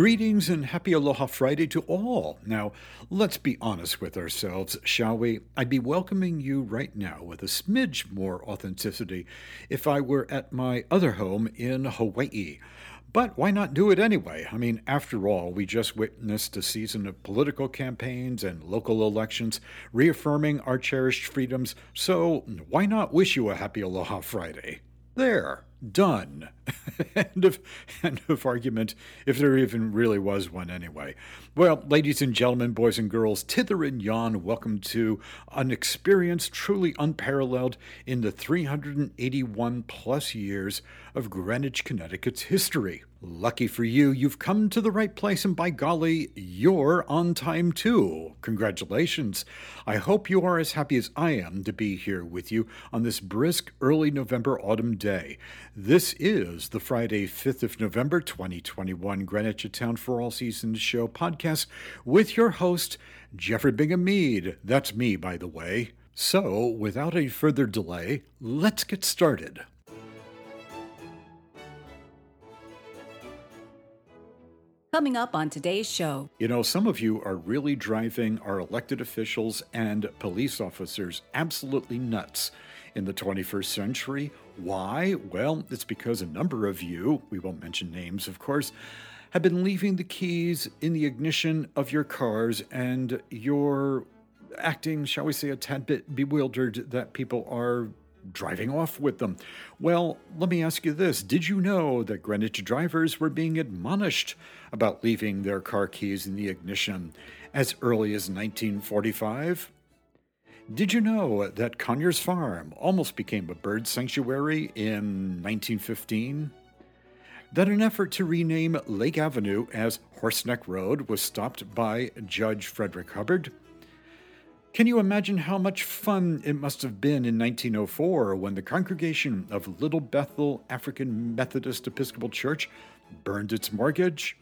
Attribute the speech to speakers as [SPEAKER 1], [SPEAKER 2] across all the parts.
[SPEAKER 1] Greetings and happy Aloha Friday to all. Now, let's be honest with ourselves, shall we? I'd be welcoming you right now with a smidge more authenticity if I were at my other home in Hawaii. But why not do it anyway? I mean, after all, we just witnessed a season of political campaigns and local elections reaffirming our cherished freedoms, so why not wish you a happy Aloha Friday? There, done. end of end of argument, if there even really was one anyway. Well, ladies and gentlemen, boys and girls, tither and yon, welcome to an experience truly unparalleled in the 381 plus years of Greenwich, Connecticut's history. Lucky for you, you've come to the right place, and by golly, you're on time too. Congratulations. I hope you are as happy as I am to be here with you on this brisk early November autumn day. This is the Friday, 5th of November, 2021 Greenwich at Town for All Seasons show podcast with your host, Jeffrey Bingham Mead. That's me, by the way. So, without any further delay, let's get started.
[SPEAKER 2] Coming up on today's show.
[SPEAKER 1] You know, some of you are really driving our elected officials and police officers absolutely nuts in the 21st century. Why? Well, it's because a number of you, we won't mention names, of course, have been leaving the keys in the ignition of your cars and you're acting, shall we say, a tad bit bewildered that people are driving off with them. Well, let me ask you this Did you know that Greenwich drivers were being admonished about leaving their car keys in the ignition as early as 1945? Did you know that Conyers Farm almost became a bird sanctuary in 1915? That an effort to rename Lake Avenue as Horseneck Road was stopped by Judge Frederick Hubbard? Can you imagine how much fun it must have been in 1904 when the congregation of Little Bethel African Methodist Episcopal Church burned its mortgage?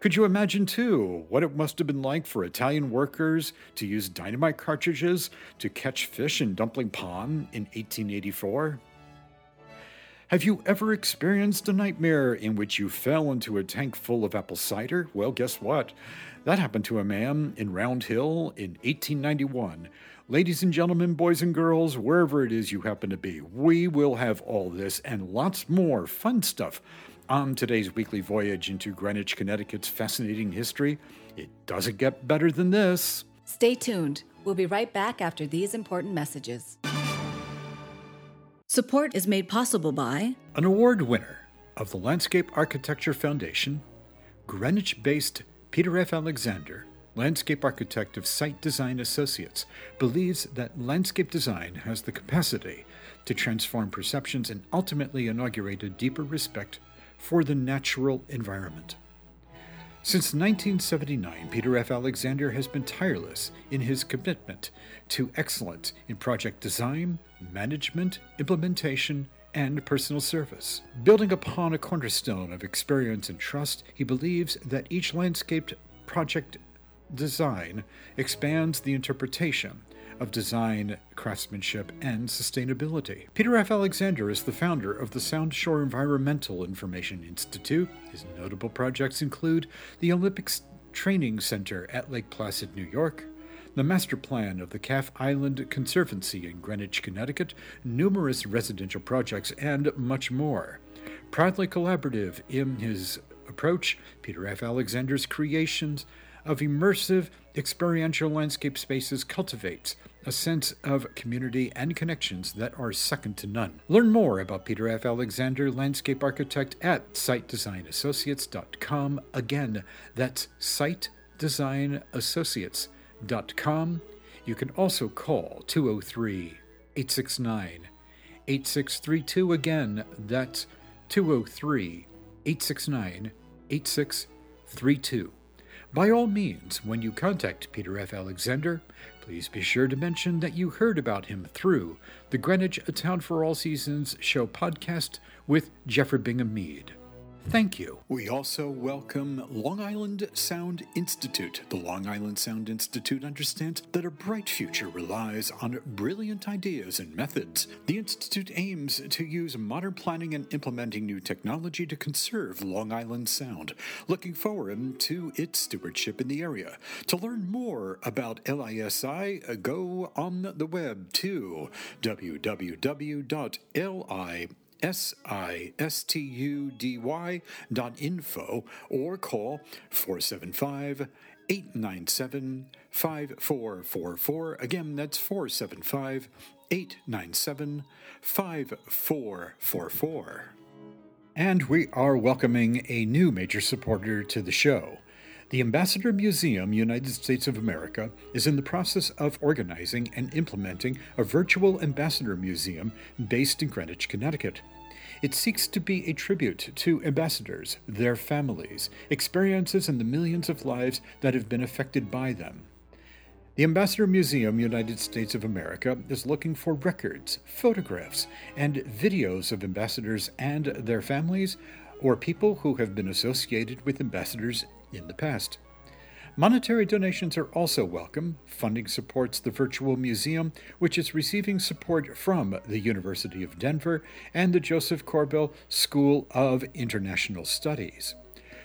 [SPEAKER 1] Could you imagine, too, what it must have been like for Italian workers to use dynamite cartridges to catch fish in Dumpling Pond in 1884? Have you ever experienced a nightmare in which you fell into a tank full of apple cider? Well, guess what? That happened to a man in Round Hill in 1891. Ladies and gentlemen, boys and girls, wherever it is you happen to be, we will have all this and lots more fun stuff on today's weekly voyage into Greenwich, Connecticut's fascinating history. It doesn't get better than this.
[SPEAKER 2] Stay tuned. We'll be right back after these important messages. Support is made possible by
[SPEAKER 1] an award winner of the Landscape Architecture Foundation, Greenwich based Peter F. Alexander, landscape architect of Site Design Associates, believes that landscape design has the capacity to transform perceptions and ultimately inaugurate a deeper respect for the natural environment. Since 1979, Peter F. Alexander has been tireless in his commitment to excellence in project design, management, implementation, and personal service. Building upon a cornerstone of experience and trust, he believes that each landscaped project design expands the interpretation of design, craftsmanship, and sustainability. Peter F. Alexander is the founder of the Sound Shore Environmental Information Institute. His notable projects include the Olympics Training Center at Lake Placid, New York, the master plan of the Calf Island Conservancy in Greenwich, Connecticut, numerous residential projects, and much more. Proudly collaborative in his approach, Peter F. Alexander's creations of immersive experiential landscape spaces cultivates a sense of community and connections that are second to none. Learn more about Peter F. Alexander, landscape architect, at sitedesignassociates.com. Again, that's sitedesignassociates.com. You can also call 203 869 8632. Again, that's 203 869 8632. By all means, when you contact Peter F. Alexander, please be sure to mention that you heard about him through the Greenwich A Town for All Seasons show podcast with Jeffrey Bingham Mead. Thank you. We also welcome Long Island Sound Institute. The Long Island Sound Institute understands that a bright future relies on brilliant ideas and methods. The Institute aims to use modern planning and implementing new technology to conserve Long Island Sound. Looking forward to its stewardship in the area. To learn more about LISI, go on the web to www.li S-I-S-T-U-D-Y dot info or call 475 897 5444. Again, that's 475 897 5444. And we are welcoming a new major supporter to the show. The Ambassador Museum, United States of America, is in the process of organizing and implementing a virtual ambassador museum based in Greenwich, Connecticut. It seeks to be a tribute to ambassadors, their families, experiences, and the millions of lives that have been affected by them. The Ambassador Museum, United States of America, is looking for records, photographs, and videos of ambassadors and their families, or people who have been associated with ambassadors in the past. Monetary donations are also welcome. Funding supports the virtual museum, which is receiving support from the University of Denver and the Joseph Korbel School of International Studies.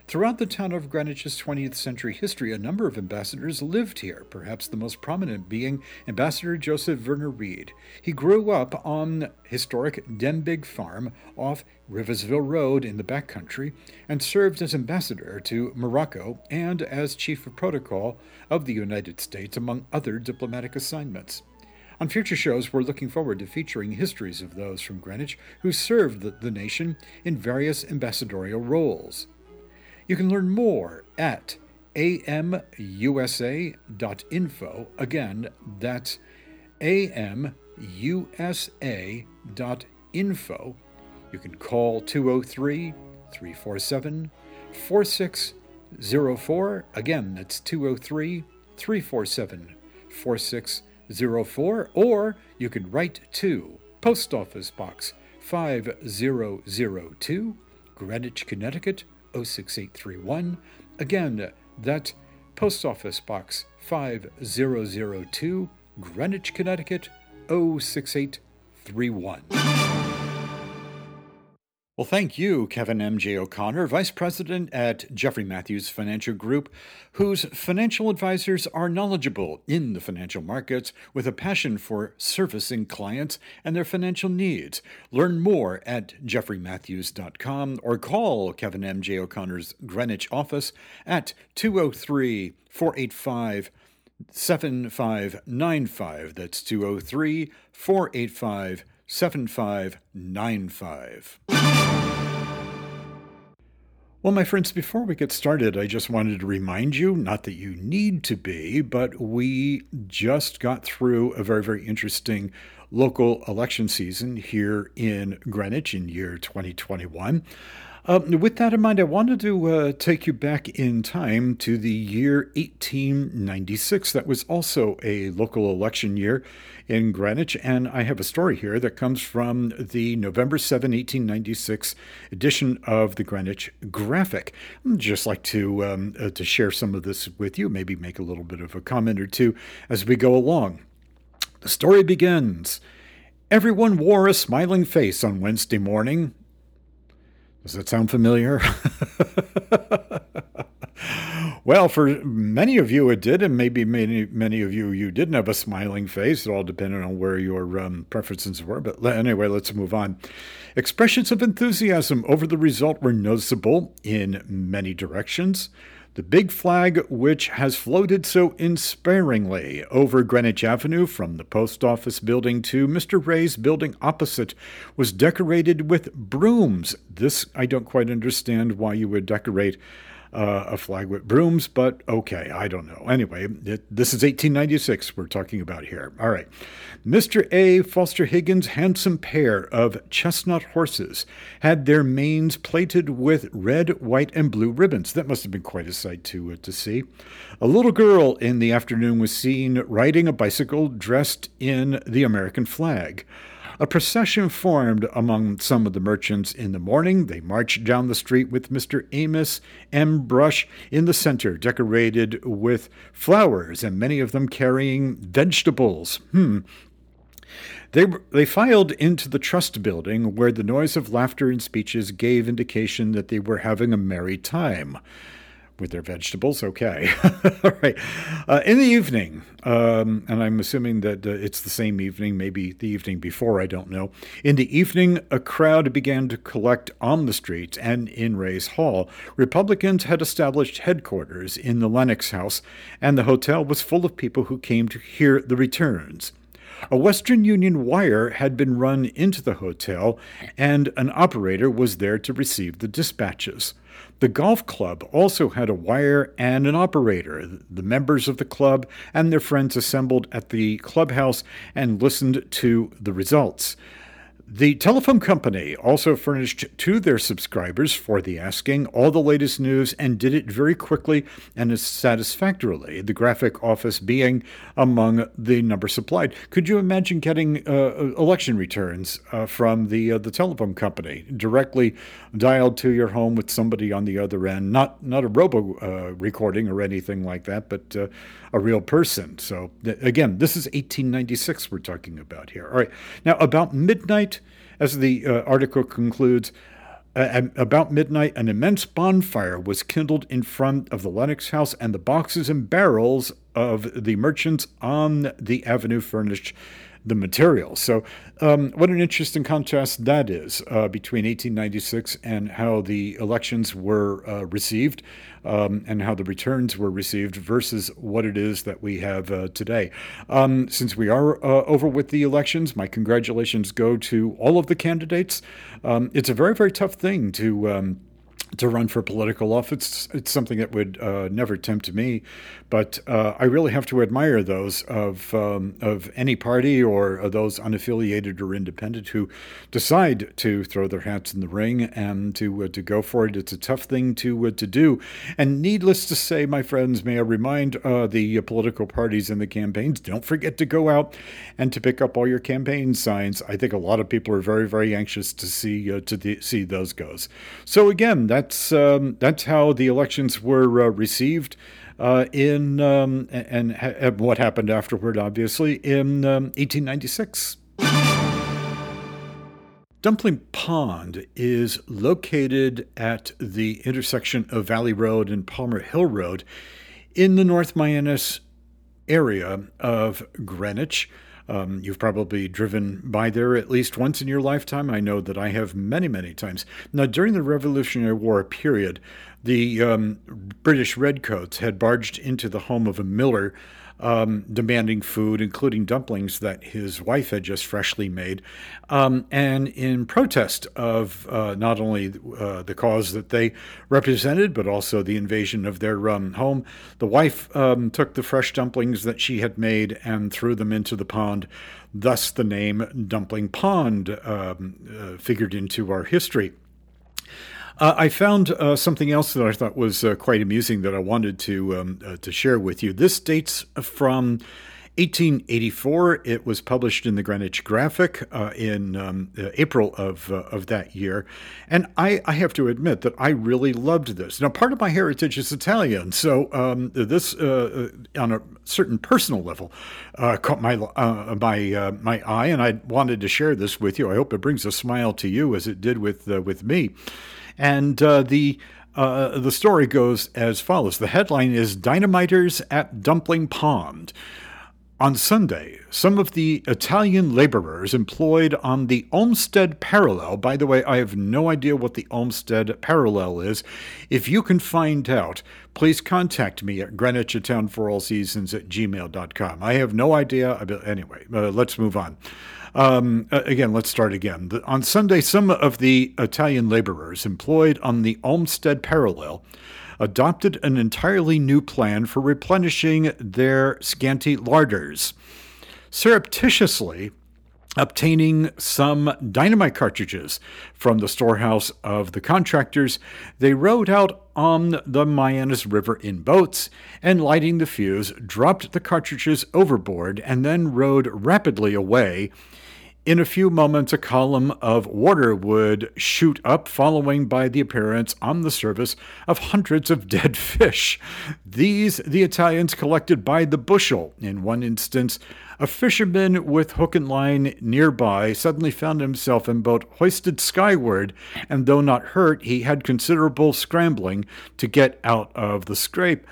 [SPEAKER 1] Throughout the town of Greenwich's 20th century history, a number of ambassadors lived here, perhaps the most prominent being Ambassador Joseph Verner Reed. He grew up on historic Denbigh Farm off Riversville Road in the backcountry and served as ambassador to Morocco and as chief of protocol of the United States, among other diplomatic assignments. On future shows, we're looking forward to featuring histories of those from Greenwich who served the, the nation in various ambassadorial roles. You can learn more at amusa.info. Again, that's amusa.info. You can call 203 347 4604. Again, that's 203 347 4604. Or you can write to Post Office Box 5002, Greenwich, Connecticut 06831. Again, that Post Office Box 5002, Greenwich, Connecticut 06831. Well, thank you, Kevin M.J. O'Connor, Vice President at Jeffrey Matthews Financial Group, whose financial advisors are knowledgeable in the financial markets with a passion for servicing clients and their financial needs. Learn more at jeffreymatthews.com or call Kevin M.J. O'Connor's Greenwich office at 203 485 7595. That's 203 485 7595. Well, my friends, before we get started, I just wanted to remind you not that you need to be, but we just got through a very, very interesting local election season here in Greenwich in year 2021. Uh, with that in mind, I wanted to uh, take you back in time to the year 1896. That was also a local election year in Greenwich, and I have a story here that comes from the November 7, 1896 edition of the Greenwich Graphic. I'd just like to um, uh, to share some of this with you, maybe make a little bit of a comment or two as we go along. The story begins. Everyone wore a smiling face on Wednesday morning. Does that sound familiar? well, for many of you it did, and maybe many many of you you didn't have a smiling face. It all depended on where your um, preferences were. But anyway, let's move on. Expressions of enthusiasm over the result were noticeable in many directions. The big flag, which has floated so inspiringly over Greenwich Avenue from the post office building to Mr. Ray's building opposite, was decorated with brooms. This I don't quite understand why you would decorate uh, a flag with brooms, but okay, I don't know. Anyway, it, this is 1896 we're talking about here. All right. Mr. A. Foster Higgins' handsome pair of chestnut horses had their manes plated with red, white, and blue ribbons. That must have been quite a sight to, uh, to see. A little girl in the afternoon was seen riding a bicycle dressed in the American flag. A procession formed among some of the merchants in the morning. They marched down the street with Mr. Amos M. Brush in the center, decorated with flowers, and many of them carrying vegetables. Hmm, they, they filed into the trust building where the noise of laughter and speeches gave indication that they were having a merry time with their vegetables. Okay. All right. Uh, in the evening, um, and I'm assuming that uh, it's the same evening, maybe the evening before, I don't know. In the evening, a crowd began to collect on the streets and in Ray's Hall. Republicans had established headquarters in the Lenox House, and the hotel was full of people who came to hear the returns. A Western Union wire had been run into the hotel, and an operator was there to receive the dispatches. The golf club also had a wire and an operator. The members of the club and their friends assembled at the clubhouse and listened to the results. The telephone company also furnished to their subscribers for the asking all the latest news and did it very quickly and satisfactorily, the graphic office being among the number supplied. Could you imagine getting uh, election returns uh, from the uh, the telephone company directly dialed to your home with somebody on the other end? Not not a robo uh, recording or anything like that, but uh, a real person. So again, this is 1896 we're talking about here. All right, now about midnight as the uh, article concludes, uh, about midnight, an immense bonfire was kindled in front of the Lenox house, and the boxes and barrels of the merchants on the avenue furnished the materials. So, um, what an interesting contrast that is uh, between 1896 and how the elections were uh, received um, and how the returns were received versus what it is that we have uh, today. Um, since we are uh, over with the elections, my congratulations go to all of the candidates. Um, it's a very, very tough thing to um, to run for political office. It's something that would uh, never tempt me, but uh, I really have to admire those of um, of any party or those unaffiliated or independent who decide to throw their hats in the ring and to uh, to go for it. It's a tough thing to uh, to do, and needless to say, my friends, may I remind uh, the political parties and the campaigns: don't forget to go out and to pick up all your campaign signs. I think a lot of people are very very anxious to see uh, to the, see those goes. So again that's um, that's how the elections were uh, received uh, in um, and, and, what happened afterward, obviously in um, 1896. Dumpling Pond is located at the intersection of Valley Road and Palmer Hill Road in the North Mianus area of Greenwich. Um, you've probably driven by there at least once in your lifetime. I know that I have many, many times. Now, during the Revolutionary War period, the um, British Redcoats had barged into the home of a miller um, demanding food, including dumplings that his wife had just freshly made. Um, and in protest of uh, not only uh, the cause that they represented, but also the invasion of their um, home, the wife um, took the fresh dumplings that she had made and threw them into the pond. Thus, the name Dumpling Pond um, uh, figured into our history. Uh, I found uh, something else that I thought was uh, quite amusing that I wanted to um, uh, to share with you. This dates from 1884. It was published in the Greenwich Graphic uh, in um, uh, April of of that year, and I, I, have to admit that I really loved this. Now, part of my heritage is Italian, so um, this on a certain personal level caught my my my eye, and I wanted to share this with you. I hope it brings a smile to you as it did with with me. And uh, the uh, the story goes as follows. The headline is Dynamiters at Dumpling Pond. On Sunday, some of the Italian laborers employed on the Olmsted Parallel, by the way, I have no idea what the Olmsted Parallel is. If you can find out, please contact me at Greenwich at gmail.com. I have no idea. Anyway, uh, let's move on. Um, again, let's start again. The, on Sunday, some of the Italian laborers employed on the Olmsted Parallel adopted an entirely new plan for replenishing their scanty larders. Surreptitiously, obtaining some dynamite cartridges from the storehouse of the contractors, they rowed out on the Mianus River in boats and, lighting the fuse, dropped the cartridges overboard and then rowed rapidly away In a few moments, a column of water would shoot up, following by the appearance on the surface of hundreds of dead fish. These the Italians collected by the bushel. In one instance, a fisherman with hook and line nearby suddenly found himself in boat hoisted skyward, and though not hurt, he had considerable scrambling to get out of the scrape.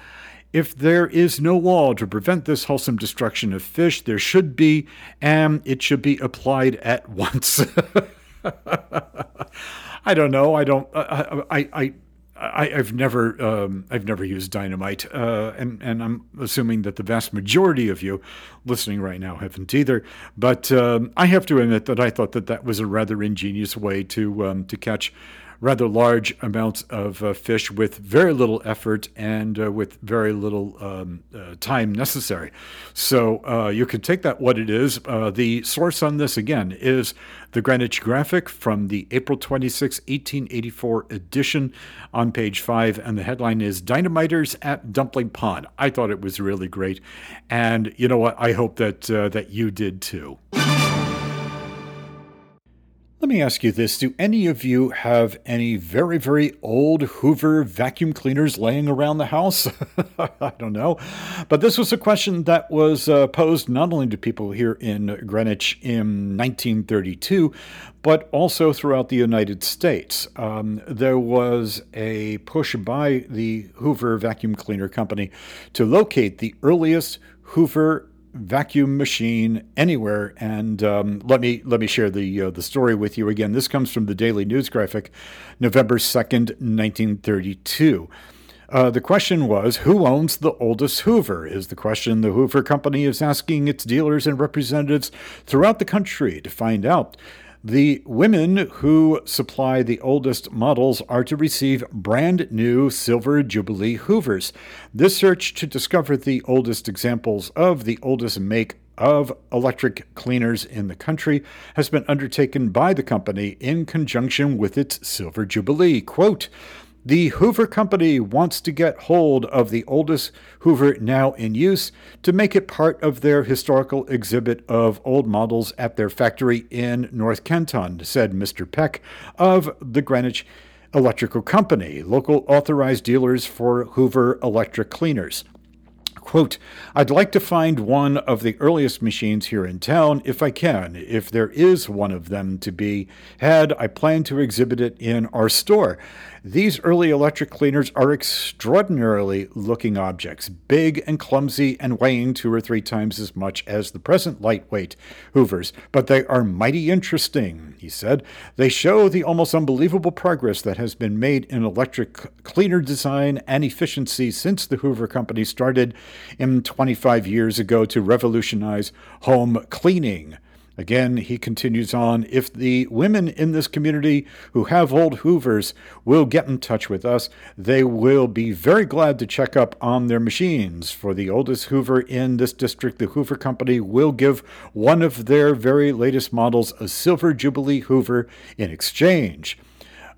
[SPEAKER 1] If there is no wall to prevent this wholesome destruction of fish, there should be, and it should be applied at once. I don't know. I don't. I. I. I I, have never um, I've never used dynamite, uh, and and I'm assuming that the vast majority of you listening right now haven't either. But um, I have to admit that I thought that that was a rather ingenious way to um, to catch rather large amounts of uh, fish with very little effort and uh, with very little um, uh, time necessary. So uh, you can take that what it is. Uh, the source on this, again, is the Greenwich Graphic from the April 26, 1884 edition on page 5, and the headline is Dynamiters at Dumpling Pond. I thought it was really great, and you know what? I hope that, uh, that you did too. Let me ask you this Do any of you have any very, very old Hoover vacuum cleaners laying around the house? I don't know. But this was a question that was uh, posed not only to people here in Greenwich in 1932, but also throughout the United States. Um, there was a push by the Hoover Vacuum Cleaner Company to locate the earliest Hoover vacuum machine anywhere. And um, let me let me share the uh, the story with you again. This comes from the Daily News Graphic, November second, nineteen thirty two. Uh, the question was, who owns the oldest Hoover? Is the question the Hoover Company is asking its dealers and representatives throughout the country to find out. The women who supply the oldest models are to receive brand new Silver Jubilee Hoovers. This search to discover the oldest examples of the oldest make of electric cleaners in the country has been undertaken by the company in conjunction with its Silver Jubilee. Quote, the Hoover Company wants to get hold of the oldest Hoover now in use to make it part of their historical exhibit of old models at their factory in North Canton, said Mr. Peck of the Greenwich Electrical Company, local authorized dealers for Hoover electric cleaners. Quote, I'd like to find one of the earliest machines here in town if I can. If there is one of them to be had, I plan to exhibit it in our store. These early electric cleaners are extraordinarily looking objects, big and clumsy and weighing two or three times as much as the present lightweight Hoovers, but they are mighty interesting, he said. They show the almost unbelievable progress that has been made in electric cleaner design and efficiency since the Hoover Company started in 25 years ago to revolutionize home cleaning. Again, he continues on if the women in this community who have old Hoovers will get in touch with us, they will be very glad to check up on their machines. For the oldest Hoover in this district, the Hoover Company will give one of their very latest models a Silver Jubilee Hoover in exchange.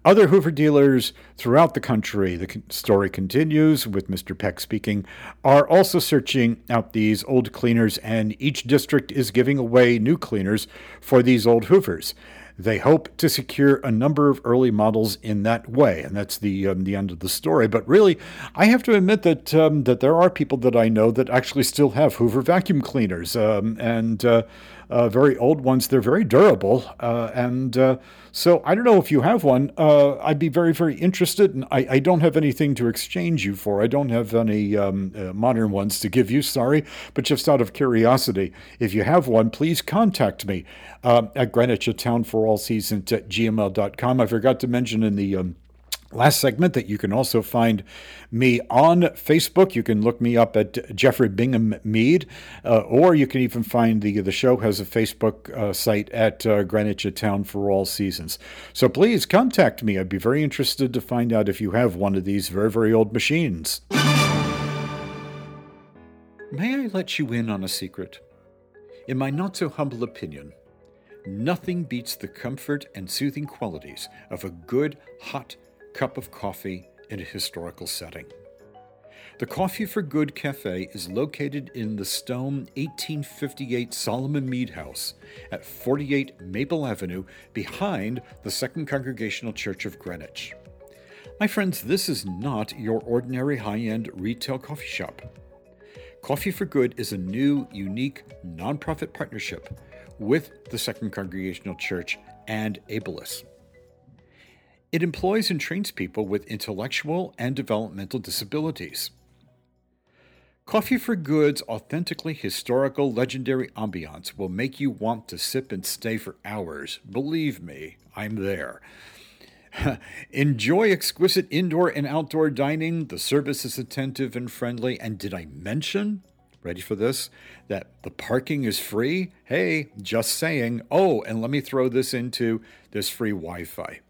[SPEAKER 1] Other Hoover dealers throughout the country, the story continues with Mr. Peck speaking, are also searching out these old cleaners, and each district is giving away new cleaners for these old Hoovers. They hope to secure a number of early models in that way, and that's the um, the end of the story. But really, I have to admit that um, that there are people that I know that actually still have Hoover vacuum cleaners, um, and uh, uh, very old ones. They're very durable, uh, and uh, so I don't know if you have one. Uh, I'd be very very interested. And I, I, don't have anything to exchange you for. I don't have any um, uh, modern ones to give you. Sorry, but just out of curiosity, if you have one, please contact me at Greenwich, a town for all seasons at gmail.com. I forgot to mention in the um, last segment that you can also find me on Facebook. You can look me up at Jeffrey Bingham Mead, uh, or you can even find the the show has a Facebook uh, site at uh, Greenwich a Town for All Seasons. So please contact me. I'd be very interested to find out if you have one of these very very old machines. May I let you in on a secret? In my not so humble opinion, nothing beats the comfort and soothing qualities of a good hot cup of coffee in a historical setting. The Coffee for Good Cafe is located in the stone 1858 Solomon Mead House at 48 Maple Avenue behind the Second Congregational Church of Greenwich. My friends, this is not your ordinary high end retail coffee shop. Coffee for Good is a new, unique, nonprofit partnership with the Second Congregational Church and Abilis. It employs and trains people with intellectual and developmental disabilities. Coffee for Good's authentically historical, legendary ambiance will make you want to sip and stay for hours. Believe me, I'm there. Enjoy exquisite indoor and outdoor dining. The service is attentive and friendly. And did I mention, ready for this, that the parking is free? Hey, just saying. Oh, and let me throw this into this free Wi Fi.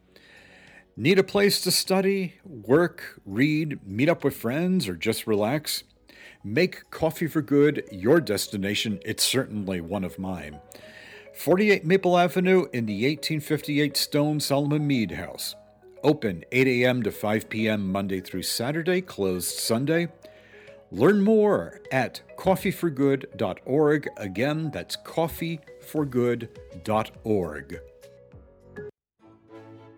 [SPEAKER 1] Need a place to study, work, read, meet up with friends, or just relax? Make Coffee for Good your destination. It's certainly one of mine. 48 Maple Avenue in the 1858 Stone Solomon Mead House. Open 8 a.m. to 5 p.m. Monday through Saturday, closed Sunday. Learn more at coffeeforgood.org. Again, that's coffeeforgood.org.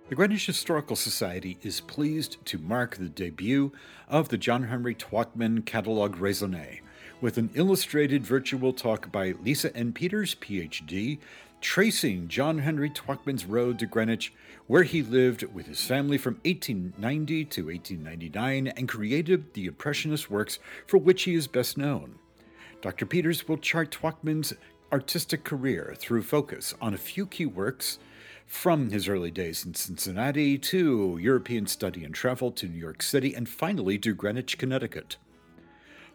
[SPEAKER 1] The Greenwich Historical Society is pleased to mark the debut of the John Henry Twachtman Catalogue Raisonné with an illustrated virtual talk by Lisa N. Peters, PhD, tracing John Henry Twachtman's road to Greenwich, where he lived with his family from 1890 to 1899 and created the Impressionist works for which he is best known. Dr. Peters will chart Twachtman's artistic career through focus on a few key works from his early days in Cincinnati to European study and travel to New York City and finally to Greenwich, Connecticut.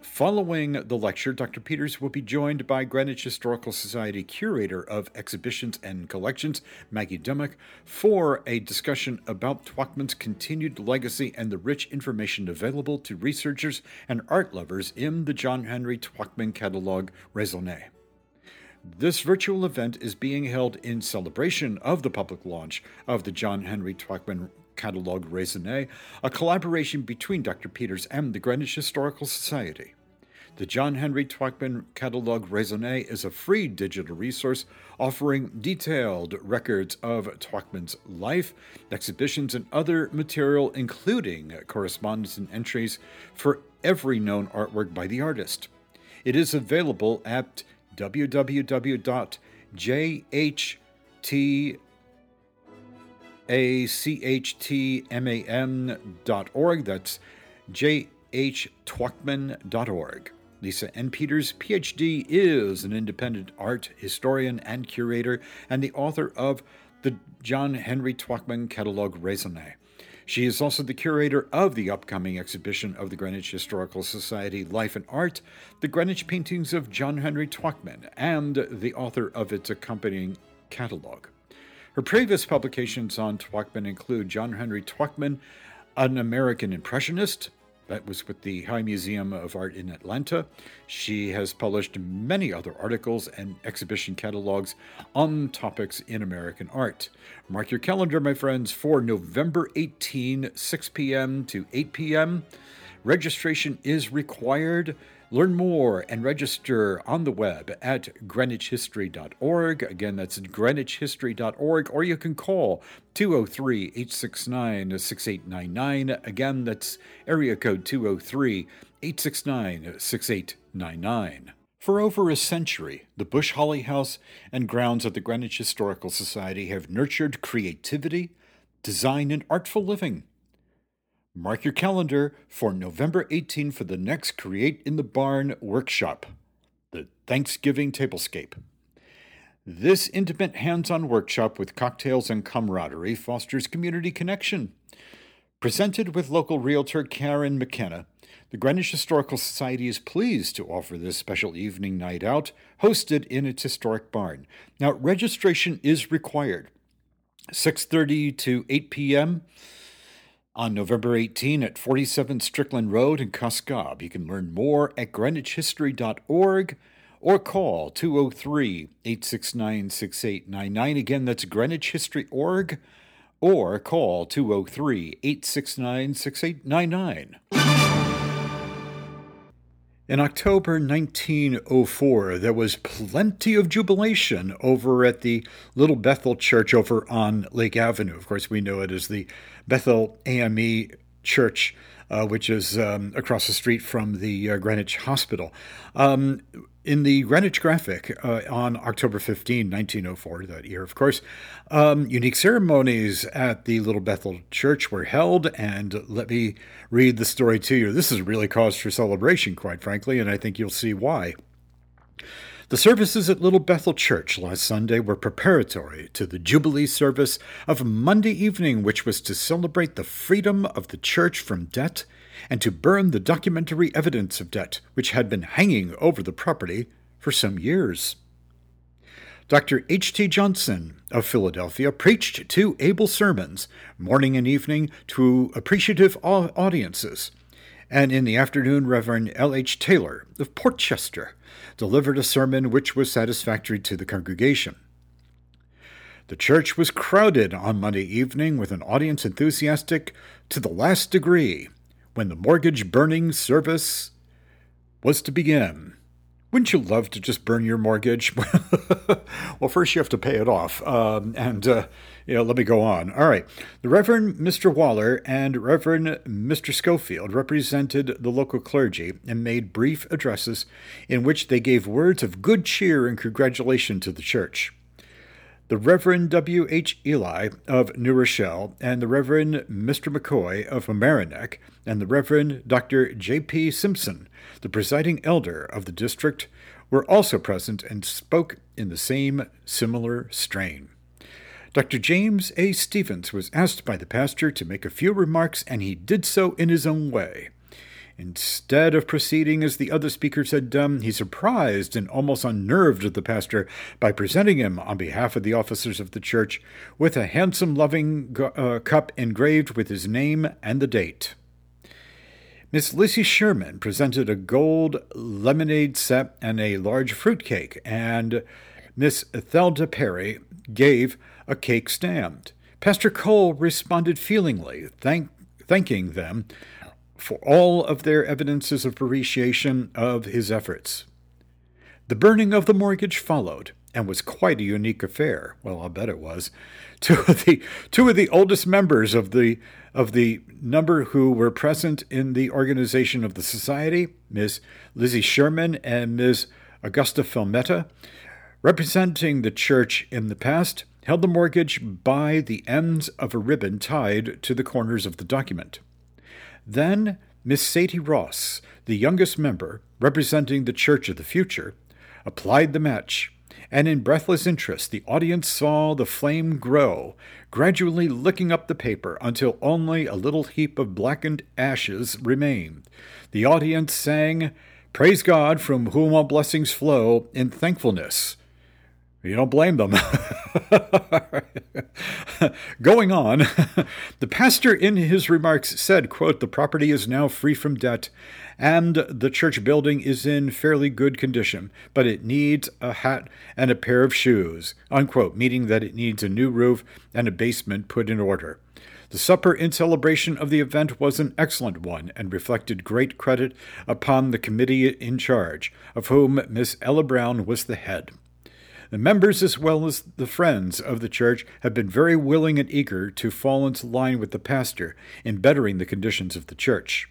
[SPEAKER 1] Following the lecture, Dr. Peters will be joined by Greenwich Historical Society curator of exhibitions and collections, Maggie Dimock, for a discussion about Twachtman's continued legacy and the rich information available to researchers and art lovers in the John Henry Twachtman Catalogue Raisonné. This virtual event is being held in celebration of the public launch of the John Henry Twachtman Catalogue Raisonné, a collaboration between Dr. Peters and the Greenwich Historical Society. The John Henry Twachtman Catalogue Raisonné is a free digital resource offering detailed records of Twachtman's life, exhibitions, and other material, including correspondence and entries for every known artwork by the artist. It is available at www.jhtwachtman.org. That's jhtwachtman.org. Lisa N. Peters, PhD, is an independent art historian and curator and the author of the John Henry Twachtman Catalogue Raisonné. She is also the curator of the upcoming exhibition of the Greenwich Historical Society Life and Art, the Greenwich Paintings of John Henry Twachtman, and the author of its accompanying catalog. Her previous publications on Twachtman include John Henry Twachtman, An American Impressionist, that was with the High Museum of Art in Atlanta. She has published many other articles and exhibition catalogs on topics in American art. Mark your calendar, my friends, for November 18, 6 p.m. to 8 p.m. Registration is required. Learn more and register on the web at greenwichhistory.org. Again, that's greenwichhistory.org, or you can call 203 869 6899. Again, that's area code 203 869 6899. For over a century, the Bush Holley House and grounds of the Greenwich Historical Society have nurtured creativity, design, and artful living. Mark your calendar for November 18 for the next Create in the Barn workshop, the Thanksgiving Tablescape. This intimate hands on workshop with cocktails and camaraderie fosters community connection. Presented with local realtor Karen McKenna, the Greenwich Historical Society is pleased to offer this special evening night out hosted in its historic barn. Now, registration is required. 6:30 to 8 p.m on November 18 at 47 Strickland Road in Cos Cob. You can learn more at greenwichhistory.org or call 203 869 6899. Again, that's greenwichhistory.org or call 203 869 6899. In October 1904, there was plenty of jubilation over at the Little Bethel Church over on Lake Avenue. Of course, we know it as the Bethel AME Church, uh, which is um, across the street from the uh, Greenwich Hospital. Um, in the Greenwich Graphic uh, on October 15, 1904, that year, of course, um, unique ceremonies at the Little Bethel Church were held. And let me read the story to you. This is really cause for celebration, quite frankly, and I think you'll see why. The services at Little Bethel Church last Sunday were preparatory to the Jubilee service of Monday evening, which was to celebrate the freedom of the church from debt and to burn the documentary evidence of debt which had been hanging over the property for some years. Dr. H.T. Johnson of Philadelphia preached two able sermons, morning and evening, to appreciative audiences. And in the afternoon, Reverend L.H. Taylor of Port Chester delivered a sermon which was satisfactory to the congregation. The church was crowded on Monday evening with an audience enthusiastic to the last degree when the mortgage burning service was to begin. Wouldn't you love to just burn your mortgage? well, first you have to pay it off. Um, and, uh, you know, let me go on. All right. The Reverend Mr. Waller and Reverend Mr. Schofield represented the local clergy and made brief addresses in which they gave words of good cheer and congratulation to the church the Reverend W. H. Ely of New Rochelle, and the Reverend Mr. McCoy of Mamaroneck, and the Reverend Dr. J. P. Simpson, the presiding elder of the district, were also present and spoke in the same similar strain. Dr. James A. Stevens was asked by the pastor to make a few remarks, and he did so in his own way. Instead of proceeding as the other speakers had done, he surprised and almost unnerved the pastor by presenting him, on behalf of the officers of the church, with a handsome, loving uh, cup engraved with his name and the date. Miss Lizzie Sherman presented a gold lemonade set and a large fruit cake, and Miss Thelda Perry gave a cake stand. Pastor Cole responded feelingly, thank, thanking them for all of their evidences of appreciation of his efforts. The burning of the mortgage followed, and was quite a unique affair. Well, I'll bet it was. Two of the two of the oldest members of the of the number who were present in the organization of the society, Ms. Lizzie Sherman and Ms. Augusta Filmetta, representing the church in the past, held the mortgage by the ends of a ribbon tied to the corners of the document. Then Miss Sadie Ross, the youngest member, representing the Church of the Future, applied the match, and in breathless interest the audience saw the flame grow, gradually licking up the paper until only a little heap of blackened ashes remained. The audience sang, Praise God, from whom all blessings flow, in thankfulness. You don't blame them. Going on, the pastor in his remarks said, quote, the property is now free from debt and the church building is in fairly good condition, but it needs a hat and a pair of shoes, unquote, meaning that it needs a new roof and a basement put in order. The supper in celebration of the event was an excellent one and reflected great credit upon the committee in charge, of whom Miss Ella Brown was the head. The members, as well as the friends of the church, have been very willing and eager to fall into line with the pastor in bettering the conditions of the church.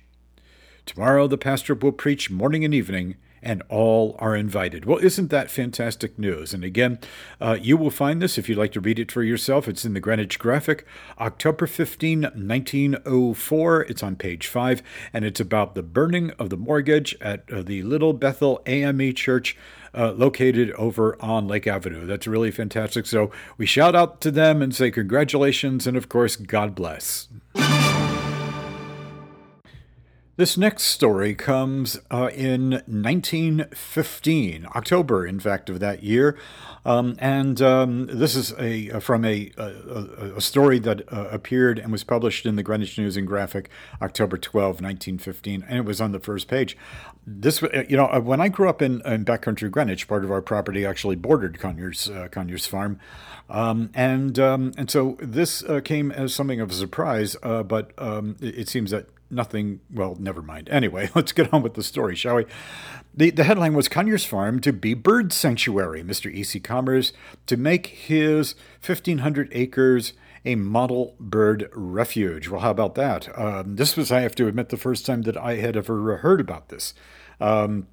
[SPEAKER 1] Tomorrow the pastor will preach morning and evening, and all are invited. Well, isn't that fantastic news? And again, uh, you will find this if you'd like to read it for yourself. It's in the Greenwich Graphic, October 15, 1904. It's on page 5, and it's about the burning of the mortgage at uh, the Little Bethel AME Church. Uh, located over on Lake Avenue. That's really fantastic. So we shout out to them and say congratulations, and of course, God bless. This next story comes uh, in 1915, October, in fact, of that year. Um, and um, this is a from a, a, a story that uh, appeared and was published in the Greenwich News and Graphic, October 12, 1915, and it was on the first page. This, uh, you know, uh, when I grew up in, in backcountry Greenwich, part of our property actually bordered Conyers uh, Conyers Farm, um, and um, and so this uh, came as something of a surprise. Uh, but um, it, seems that nothing. Well, never mind. Anyway, let's get on with the story, shall we? The, the headline was Conyers Farm to be bird sanctuary. Mr. E.C. Converse to make his 1,500 acres a model bird refuge. Well, how about that? Um, this was, I have to admit, the first time that I had ever heard about this. Um,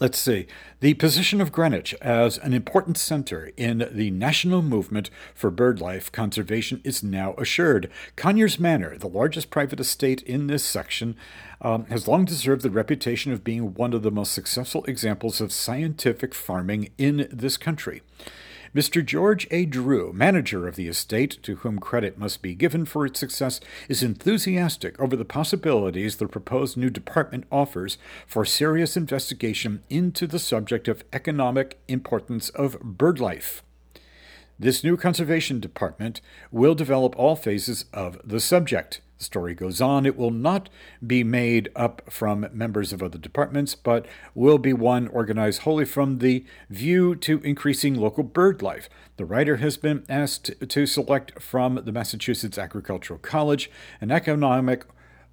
[SPEAKER 1] Let's see. The position of Greenwich as an important center in the national movement for birdlife conservation is now assured. Conyers Manor, the largest private estate in this section, um, has long deserved the reputation of being one of the most successful examples of scientific farming in this country. Mr. George A. Drew, manager of the estate, to whom credit must be given for its success, is enthusiastic over the possibilities the proposed new department offers for serious investigation into the subject of economic importance of bird life. This new conservation department will develop all phases of the subject. The story goes on. It will not be made up from members of other departments, but will be one organized wholly from the view to increasing local bird life. The writer has been asked to select from the Massachusetts Agricultural College an economic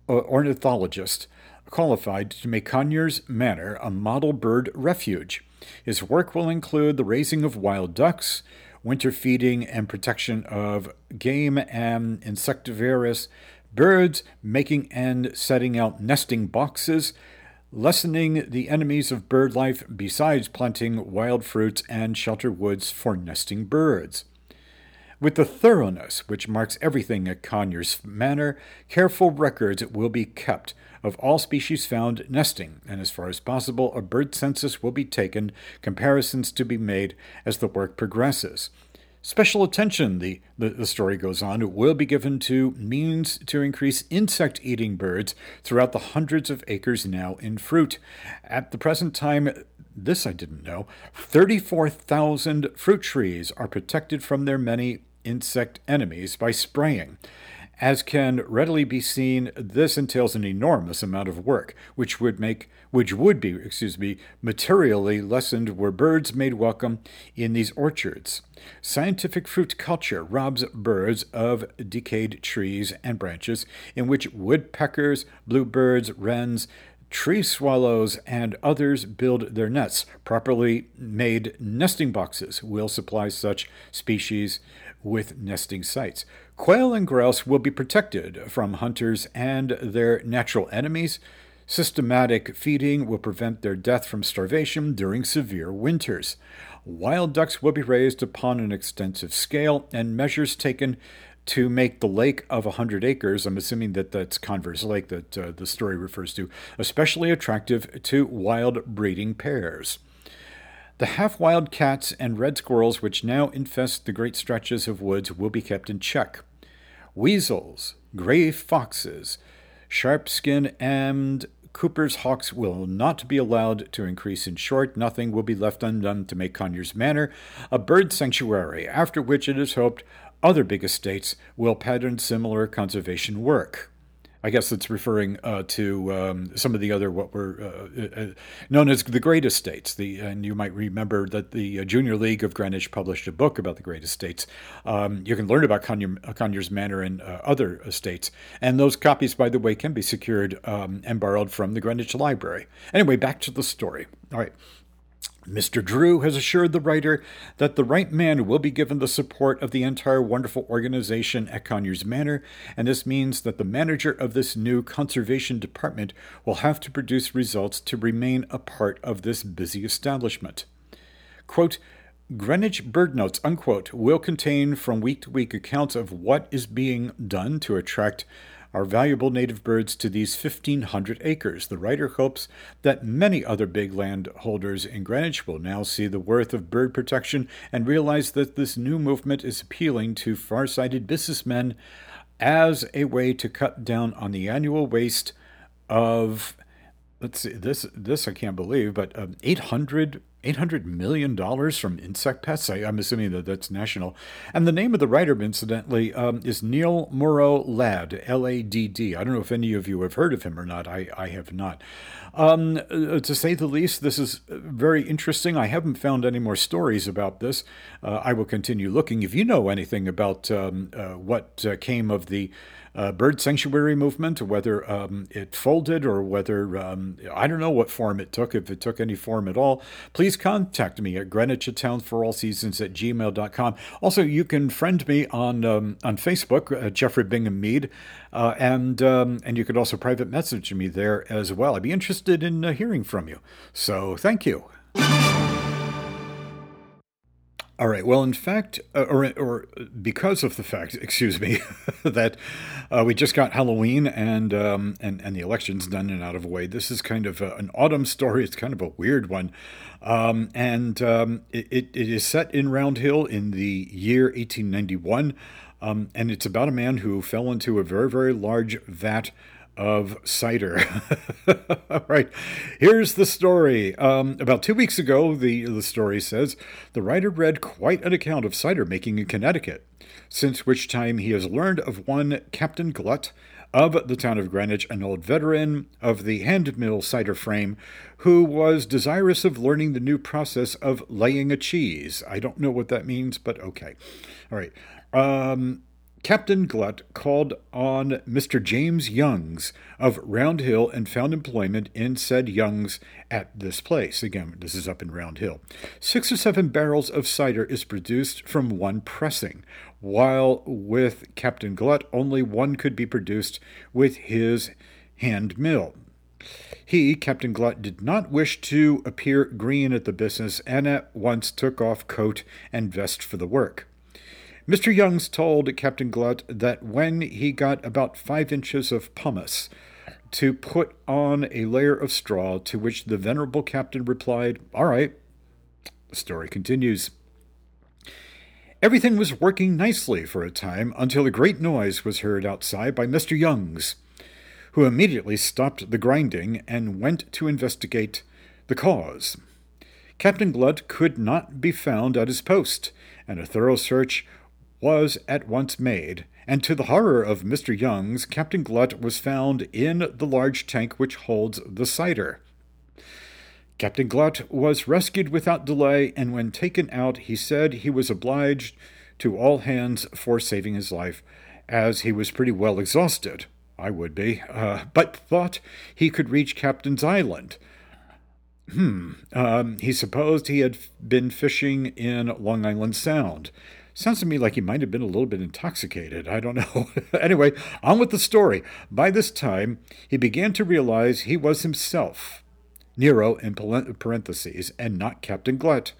[SPEAKER 1] uh, ornithologist qualified to make Conyers Manor a model bird refuge. His work will include the raising of wild ducks, winter feeding and protection of game and insectivorous birds, making and setting out nesting boxes, lessening the enemies of bird life besides planting wild fruits and shelter woods for nesting birds. With the thoroughness which marks everything at Conyers Manor, careful records will be kept of all species found nesting, and as far as possible, a bird census will be taken, comparisons to be made as the work progresses. Special attention, the, the, the, story goes on, will be given to means to increase insect eating birds throughout the hundreds of acres now in fruit. At the present time, this I didn't know, 34,000 fruit trees are protected from their many insect enemies by spraying. As can readily be seen, this entails an enormous amount of work, which would make which would be, excuse me, materially lessened were birds made welcome in these orchards. Scientific fruit culture robs birds of decayed trees and branches, in which woodpeckers, bluebirds, wrens, tree swallows, and others build their nests. Properly made nesting boxes will supply such species with nesting sites. Quail and grouse will be protected from hunters and their natural enemies. Systematic feeding will prevent their death from starvation during severe winters. Wild ducks will be raised upon an extensive scale, and measures taken to make the lake of 100 acres, I'm assuming that that's Converse Lake that uh, the story refers to, especially attractive to wild breeding pairs. The half wild cats and red squirrels, which now infest the great stretches of woods, will be kept in check. Weasels, gray foxes, sharp-shin, and Cooper's hawks will not be allowed to increase. In short, nothing will be left undone to make Conyers Manor a bird sanctuary, after which it is hoped other big estates will pattern similar conservation work. I guess it's referring uh, to um, some of the other what were uh, uh, uh, known as the Great Estates. The and you might remember that the uh, Junior League of Greenwich published a book about the Great Estates. Um, you can learn about Conyer, Conyers Manor and other estates, and those copies, by the way, can be secured um, and borrowed from the Greenwich Library. Anyway, back to the story. All right. Mr. Drew has assured the writer that the right man will be given the support of the entire wonderful organization at Conyers Manor, and this means that the manager of this new conservation department will have to produce results to remain a part of this busy establishment. Quote, Greenwich Bird Notes, unquote, will contain from week to week accounts of what is being done to attract are valuable native birds to these 1,500 acres. The writer hopes that many other big landholders in Greenwich will now see the worth of bird protection and realize that this new movement is appealing to far-sighted businessmen as a way to cut down on the annual waste of let's see this this I can't believe but um, 800 $800 million from Insect Pests. I, am assuming that that's national. And the name of the writer, incidentally, um, is Neil Morrow Ladd, L A D D. I don't know if any of you have heard of him or not. I, I have not. Um, uh, to say the least, this is very interesting. I haven't found any more stories about this. Uh, I will continue looking. If you know anything about um, uh, what uh, came of the uh, bird sanctuary movement, whether um, it folded or whether um, I don't know what form it took, if it took any form at all, please contact me at Greenwich Town for All Seasons at gmail.com. Also, you can friend me on um, on Facebook, uh, Jeffrey Bingham Mead, uh, and um, and you could also private message me there as well. I'd be interested in uh, hearing from you. So thank you. All right. Well, in fact, uh, or or because of the fact, excuse me, that uh, we just got Halloween and um, and and the elections done and out of the way. This is kind of a, an autumn story. It's kind of a weird one, um, and um, it, it is set in Round Hill in the year 1891, um, and it's about a man who fell into a very very large vat of cider. All right, here's the story. Um, about two weeks ago, the, the story says, the writer read quite an account of cider making in Connecticut, since which time he has learned of one Captain Glut of the town of Greenwich, an old veteran of the hand mill cider frame, who was desirous of learning the new process of laying a cheese. I don't know what that means, but okay. All right. Um, Captain Glut called on Mr. James Youngs of Round Hill and found employment in said Youngs at this place. Again, this is up in Round Hill. Six or seven barrels of cider is produced from one pressing, while with Captain Glut only one could be produced with his hand mill. He, Captain Glut, did not wish to appear green at the business and at once took off coat and vest for the work. Mr. Youngs told Captain Glut that when he got about five inches of pomace, to put on a layer of straw, to which the venerable captain replied, All right. The story continues. Everything was working nicely for a time until a great noise was heard outside by Mr. Youngs, who immediately stopped the grinding and went to investigate the cause. Captain Glut could not be found at his post, and a thorough search was at once made, and to the horror of Mr. Youngs, Captain Glut was found in the large tank which holds the cider. Captain Glut was rescued without delay, and when taken out, he said he was obliged to all hands for saving his life, as he was pretty well exhausted. I would be, uh, but thought he could reach Captain's Island. Hmm. Um, he supposed he had been fishing in Long Island Sound. Sounds to me like he might have been a little bit intoxicated. I don't know. anyway, on with the story. By this time, he began to realize he was himself, Nero in parentheses, and not Captain Glut.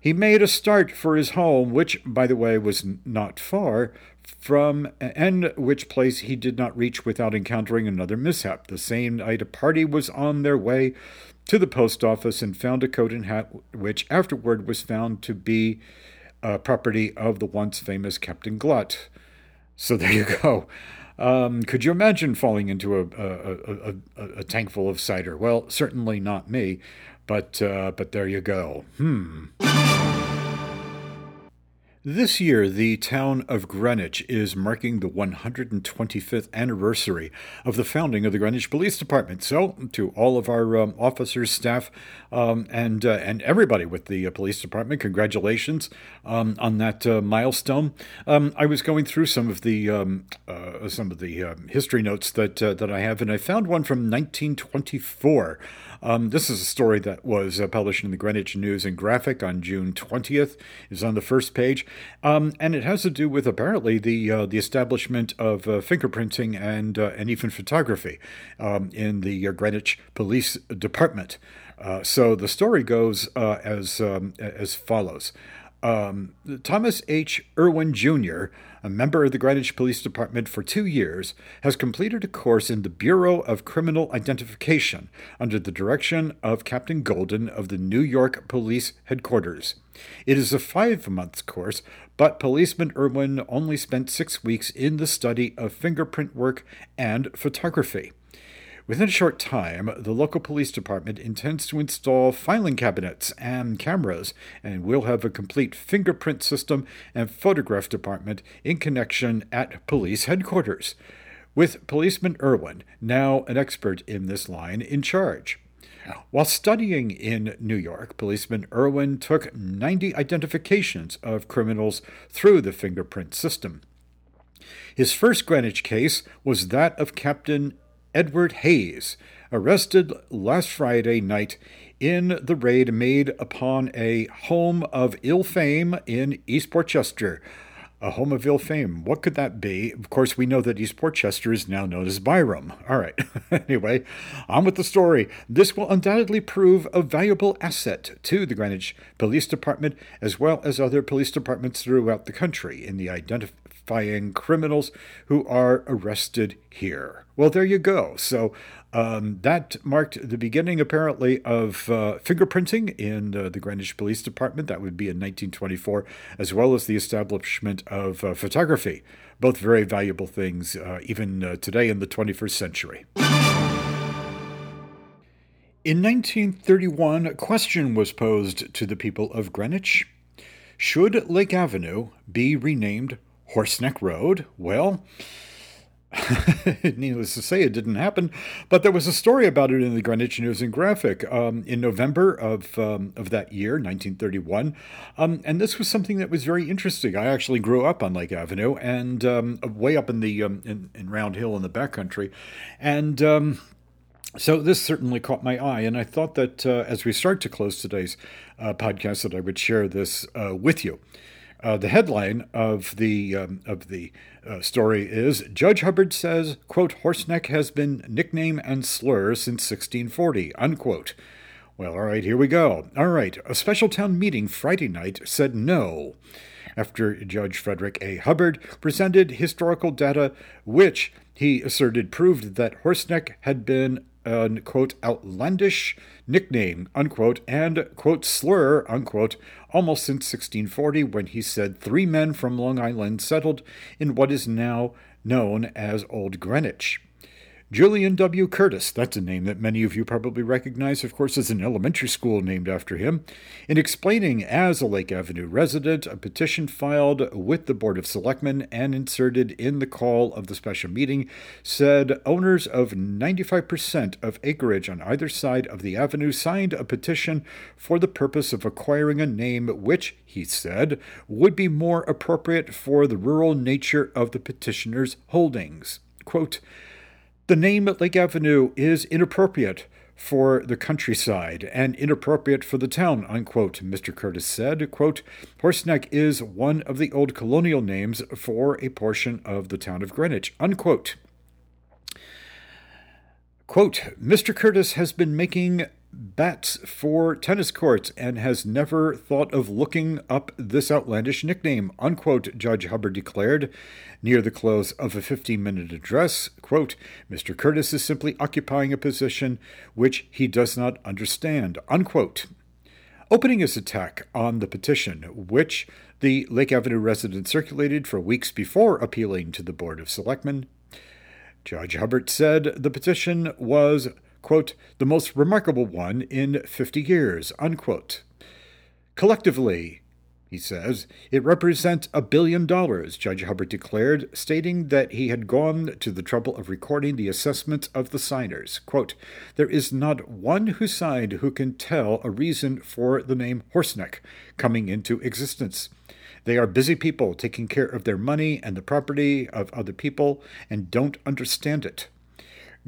[SPEAKER 1] He made a start for his home, which, by the way, was not far from and which place he did not reach without encountering another mishap. The same night, a party was on their way to the post office and found a coat and hat, which afterward was found to be uh, property of the once famous Captain Glut. So there you go. Um, could you imagine falling into a, a, a, a, tank full of cider? Well, certainly not me, but uh, but there you go. Hmm. This year, the town of Greenwich is marking the 125th anniversary of the founding of the Greenwich Police Department. So, to all of our um, officers, staff, um, and uh, and everybody with the uh, police department, congratulations um, on that uh, milestone. Um, I was going through some of the um, uh, some of the um, history notes that uh, that I have, and I found one from 1924. Um, this is a story that was uh, published in the Greenwich News and Graphic on June 20th. Is on the first page, um, and it has to do with apparently the uh, the establishment of uh, fingerprinting and uh, and even photography um, in the uh, Greenwich Police Department. Uh, so the story goes as um, as follows. Um, Thomas H. Irwin Jr., a member of the Greenwich Police Department for two years, has completed a course in the Bureau of Criminal Identification under the direction of Captain Golden of the New York Police Headquarters. It is a five month course, but policeman Irwin only spent six weeks in the study of fingerprint work and photography. Within a short time, the local police department intends to install filing cabinets and cameras, and will have a complete fingerprint system and photograph department in connection at police headquarters, with Policeman Irwin, now an expert in this line, in charge. While studying in New York, policeman Irwin took 90 identifications of criminals through the fingerprint system. His first Greenwich case was that of Captain Edward Hayes, arrested last Friday night in the raid made upon a home of ill fame in East Port Chester. A home of ill fame. What could that be? Of course, we know that East Port Chester is now known as Byram. All right. anyway, on with the story. This will undoubtedly prove a valuable asset to the Greenwich Police Department, as well as other police departments throughout the country in the identification identifying criminals who are arrested here. Well, there you go. So um, that marked the beginning, apparently, of uh, fingerprinting in uh, the Greenwich Police Department. That would be in 1924, as well as the establishment of uh, photography. Both very valuable things, uh, even uh, today in the 21st century. In 1931, a question was posed to the people of Greenwich Should Lake Avenue be renamed Horseneck Road? Well, needless to say, it didn't happen. But there was a story about it in the Greenwich News and Graphic um, in November of um, of that year, 1931. Um, and this was something that was very interesting. I actually grew up on Lake Avenue and um, way up in the um, in, in, Round Hill in the backcountry, and. Um, so this certainly caught my eye, and I thought that uh, as we start to close today's uh, podcast, that I would share this uh, with you. Uh, the headline of the um, of the uh, story is Judge Hubbard says, "quote Horseneck has been nickname and slur since 1640." Unquote. Well, all right, here we go. All right, a special town meeting Friday night said no. After Judge Frederick A. Hubbard presented historical data, which he asserted proved that Horseneck had been an quote outlandish nickname unquote and quote slur unquote almost since 1640 when he said three men from Long Island settled in what is now known as Old Greenwich. Julian W. Curtis, that's a name that many of you probably recognize, of course, as an elementary school named after him. In explaining as a Lake Avenue resident, a petition filed with the Board of Selectmen and inserted in the call of the special meeting said owners of 95% of acreage on either side of the avenue signed a petition for the purpose of acquiring a name which, he said, would be more appropriate for the rural nature of the petitioner's holdings. Quote, the name Lake Avenue is inappropriate for the countryside and inappropriate for the town, unquote, Mr. Curtis said. Quote, Horseneck is one of the old colonial names for a portion of the town of Greenwich, unquote. Quote, Mr. Curtis has been making bats for tennis courts and has never thought of looking up this outlandish nickname, unquote, Judge Hubbard declared near the close of a 15 minute address. Quote, Mr. Curtis is simply occupying a position which he does not understand, unquote. Opening his attack on the petition, which the Lake Avenue resident circulated for weeks before appealing to the Board of Selectmen, Judge Hubbard said the petition was quote, the most remarkable one in 50 years, unquote. Collectively, he says, it represents a billion dollars, Judge Hubbard declared, stating that he had gone to the trouble of recording the assessments of the signers. Quote, there is not one who signed who can tell a reason for the name Horseneck coming into existence. They are busy people taking care of their money and the property of other people and don't understand it.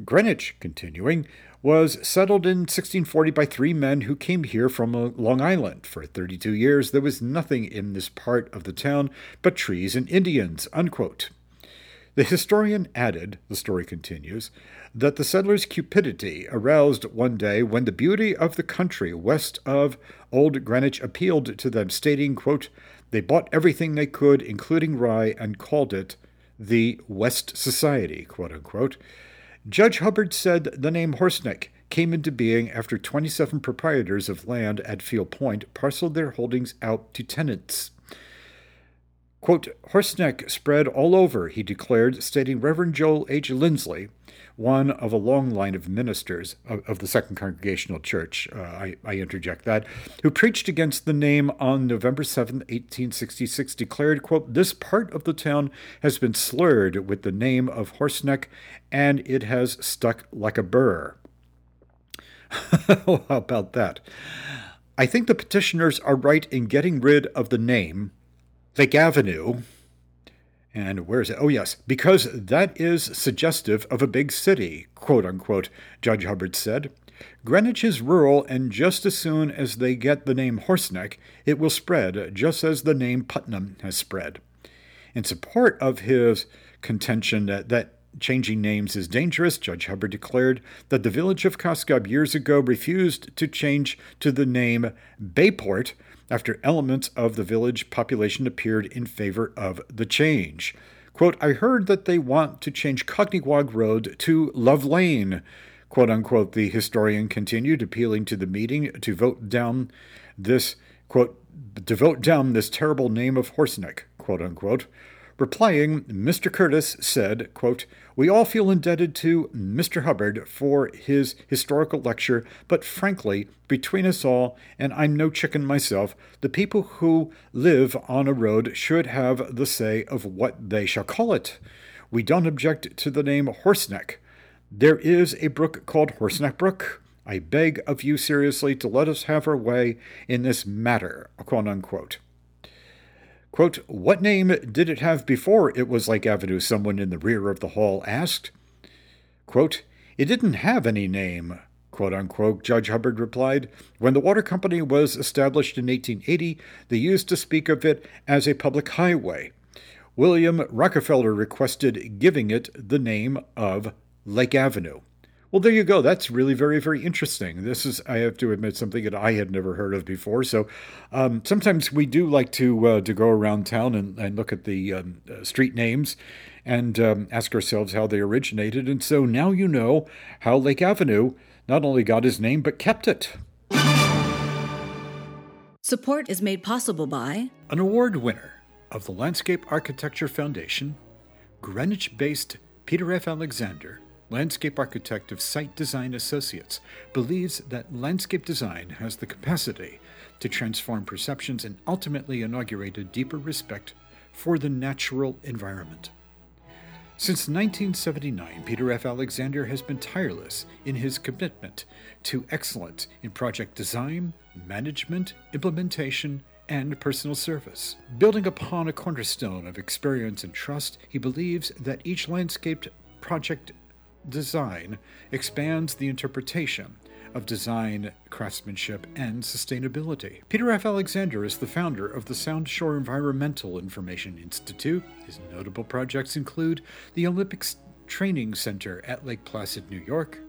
[SPEAKER 1] Greenwich, continuing, was settled in 1640 by three men who came here from uh, Long Island. For 32 years, there was nothing in this part of the town but trees and Indians. Unquote. The historian added, the story continues, that the settlers' cupidity aroused one day when the beauty of the country west of Old Greenwich appealed to them, stating, quote, they bought everything they could, including rye, and called it the West Society, quote unquote. Judge Hubbard said the name Horseneck came into being after 27 proprietors of land at Field Point parceled their holdings out to tenants. Quote, Horseneck spread all over, he declared, stating Reverend Joel H. Linsley, one of a long line of ministers of, of the Second Congregational Church, uh, I, I, interject that, who preached against the name on November 7, 1866, declared, quote, This part of the town has been slurred with the name of Horseneck, and it has stuck like a burr. How about that? I think the petitioners are right in getting rid of the name Lake Avenue. And where is it? Oh, yes, because that is suggestive of a big city, quote unquote, Judge Hubbard said. Greenwich is rural, and just as soon as they get the name Horseneck, it will spread, just as the name Putnam has spread. In support of his contention that, that changing names is dangerous, Judge Hubbard declared that the village of Cos Cob years ago refused to change to the name Bayport after elements of the village population appeared in favor of the change. Quote, I heard that they want to change Cognewaugh Road to Love Lane. Quote unquote, the historian continued, appealing to the meeting to vote down this, quote, to vote down this terrible name of Horseneck, quote unquote. Replying, Mr. Curtis said, quote, We all feel indebted to Mr. Hubbard for his historical lecture, but frankly, between us all, and I'm no chicken myself, the people who live on a road should have the say of what they shall call it. We don't object to the name Horseneck. There is a brook called Horseneck Brook. I beg of you seriously to let us have our way in this matter, quote unquote. Quote, What name did it have before it was Lake Avenue? Someone in the rear of the hall asked. Quote, It didn't have any name, quote unquote, Judge Hubbard replied. When the water company was established in 1880, they used to speak of it as a public highway. William Rockefeller requested giving it the name of Lake Avenue. Well, there you go. That's really very, very interesting. This is, I have to admit, something that I had never heard of before. So um, sometimes we do like to uh, to go around town and, and look at the um, uh, street names and um, ask ourselves how they originated. And so now you know how Lake Avenue not only got his name, but kept it.
[SPEAKER 2] Support is made possible by
[SPEAKER 1] an award winner of the Landscape Architecture Foundation, Greenwich based Peter F. Alexander landscape architect of Site Design Associates, believes that landscape design has the capacity to transform perceptions and ultimately inaugurate a deeper respect for the natural environment. Since 1979, Peter F. Alexander has been tireless in his commitment to excellence in project design, management, implementation, and personal service. Building upon a cornerstone of experience and trust, he believes that each landscaped project design expands the interpretation of design, craftsmanship, and sustainability. Peter F. Alexander is the founder of the Sound Shore Environmental Information Institute. His notable projects include the Olympics Training Center at Lake Placid, New York,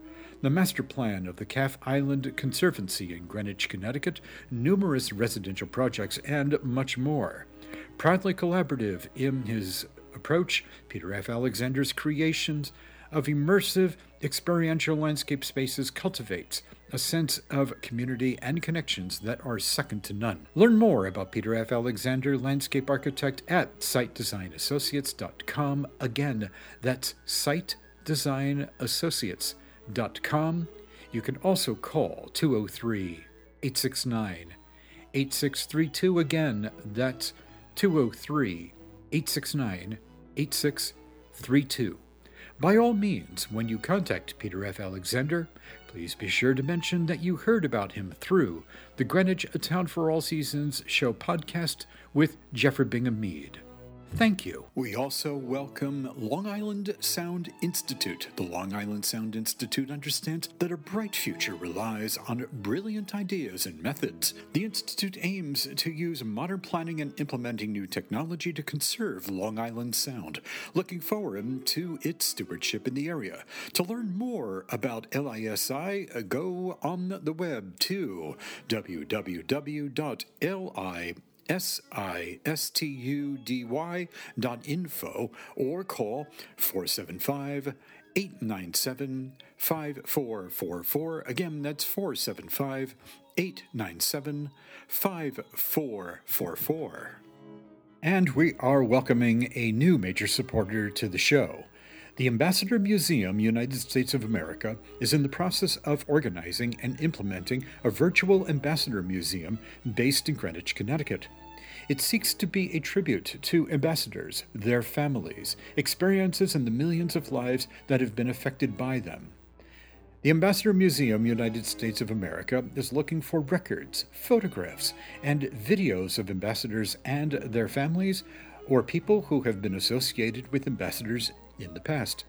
[SPEAKER 1] the master plan of the Calf Island Conservancy in Greenwich, Connecticut, numerous residential projects, and much more. Proudly collaborative in his approach, Peter F. Alexander's creations of immersive experiential landscape spaces cultivates a sense of community and connections that are second to none. Learn more about Peter F. Alexander, landscape architect, at sitedesignassociates.com. Again, that's sitedesignassociates.com. You can also call 203 869 8632. Again, that's 203 869 8632. By all means, when you contact Peter F. Alexander, please be sure to mention that you heard about him through the Greenwich A Town for All Seasons show podcast with Jeffrey Bingham Mead. Thank you. We also welcome Long Island Sound Institute. The Long Island Sound Institute understands that a bright future relies on brilliant ideas and methods. The Institute aims to use modern planning and implementing new technology to conserve Long Island Sound. Looking forward to its stewardship in the area. To learn more about LISI, go on the web to www.li S-I-S-T-U-D-Y dot info or call 475 897 5444. Again, that's 475 897 5444. And we are welcoming a new major supporter to the show. The Ambassador Museum, United States of America, is in the process of organizing and implementing a virtual ambassador museum based in Greenwich, Connecticut. It seeks to be a tribute to ambassadors, their families, experiences, and the millions of lives that have been affected by them. The Ambassador Museum, United States of America, is looking for records, photographs, and videos of ambassadors and their families, or people who have been associated with ambassadors in the past.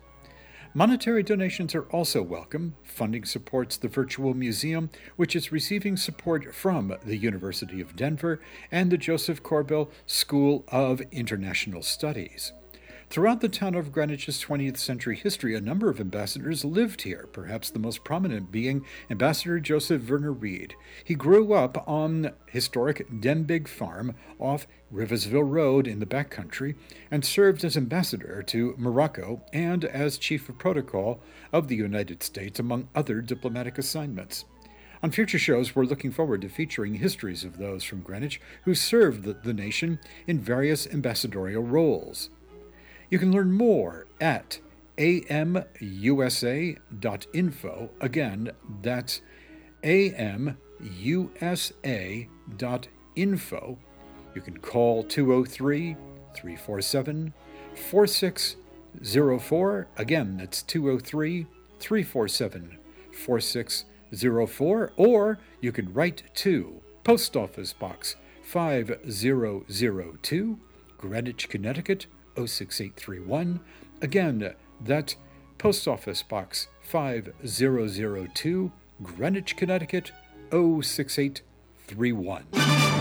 [SPEAKER 1] Monetary donations are also welcome. Funding supports the virtual museum, which is receiving support from the University of Denver and the Josef Korbel School of International Studies. Throughout the town of Greenwich's 20th century history, a number of ambassadors lived here, perhaps the most prominent being Ambassador Joseph Verner Reed. He grew up on historic Denbigh Farm off Riversville Road in the backcountry and served as ambassador to Morocco and as chief of protocol of the United States, among other diplomatic assignments. On future shows, we're looking forward to featuring histories of those from Greenwich who served the, the nation in various ambassadorial roles. You can learn more at amusa.info. Again, that's amusa.info. You can call 203 347 4604. Again, that's 203 347 4604. Or you can write to Post Office Box 5002, Greenwich, Connecticut 06831. Again, that Post Office Box 5002, Greenwich, Connecticut 06831.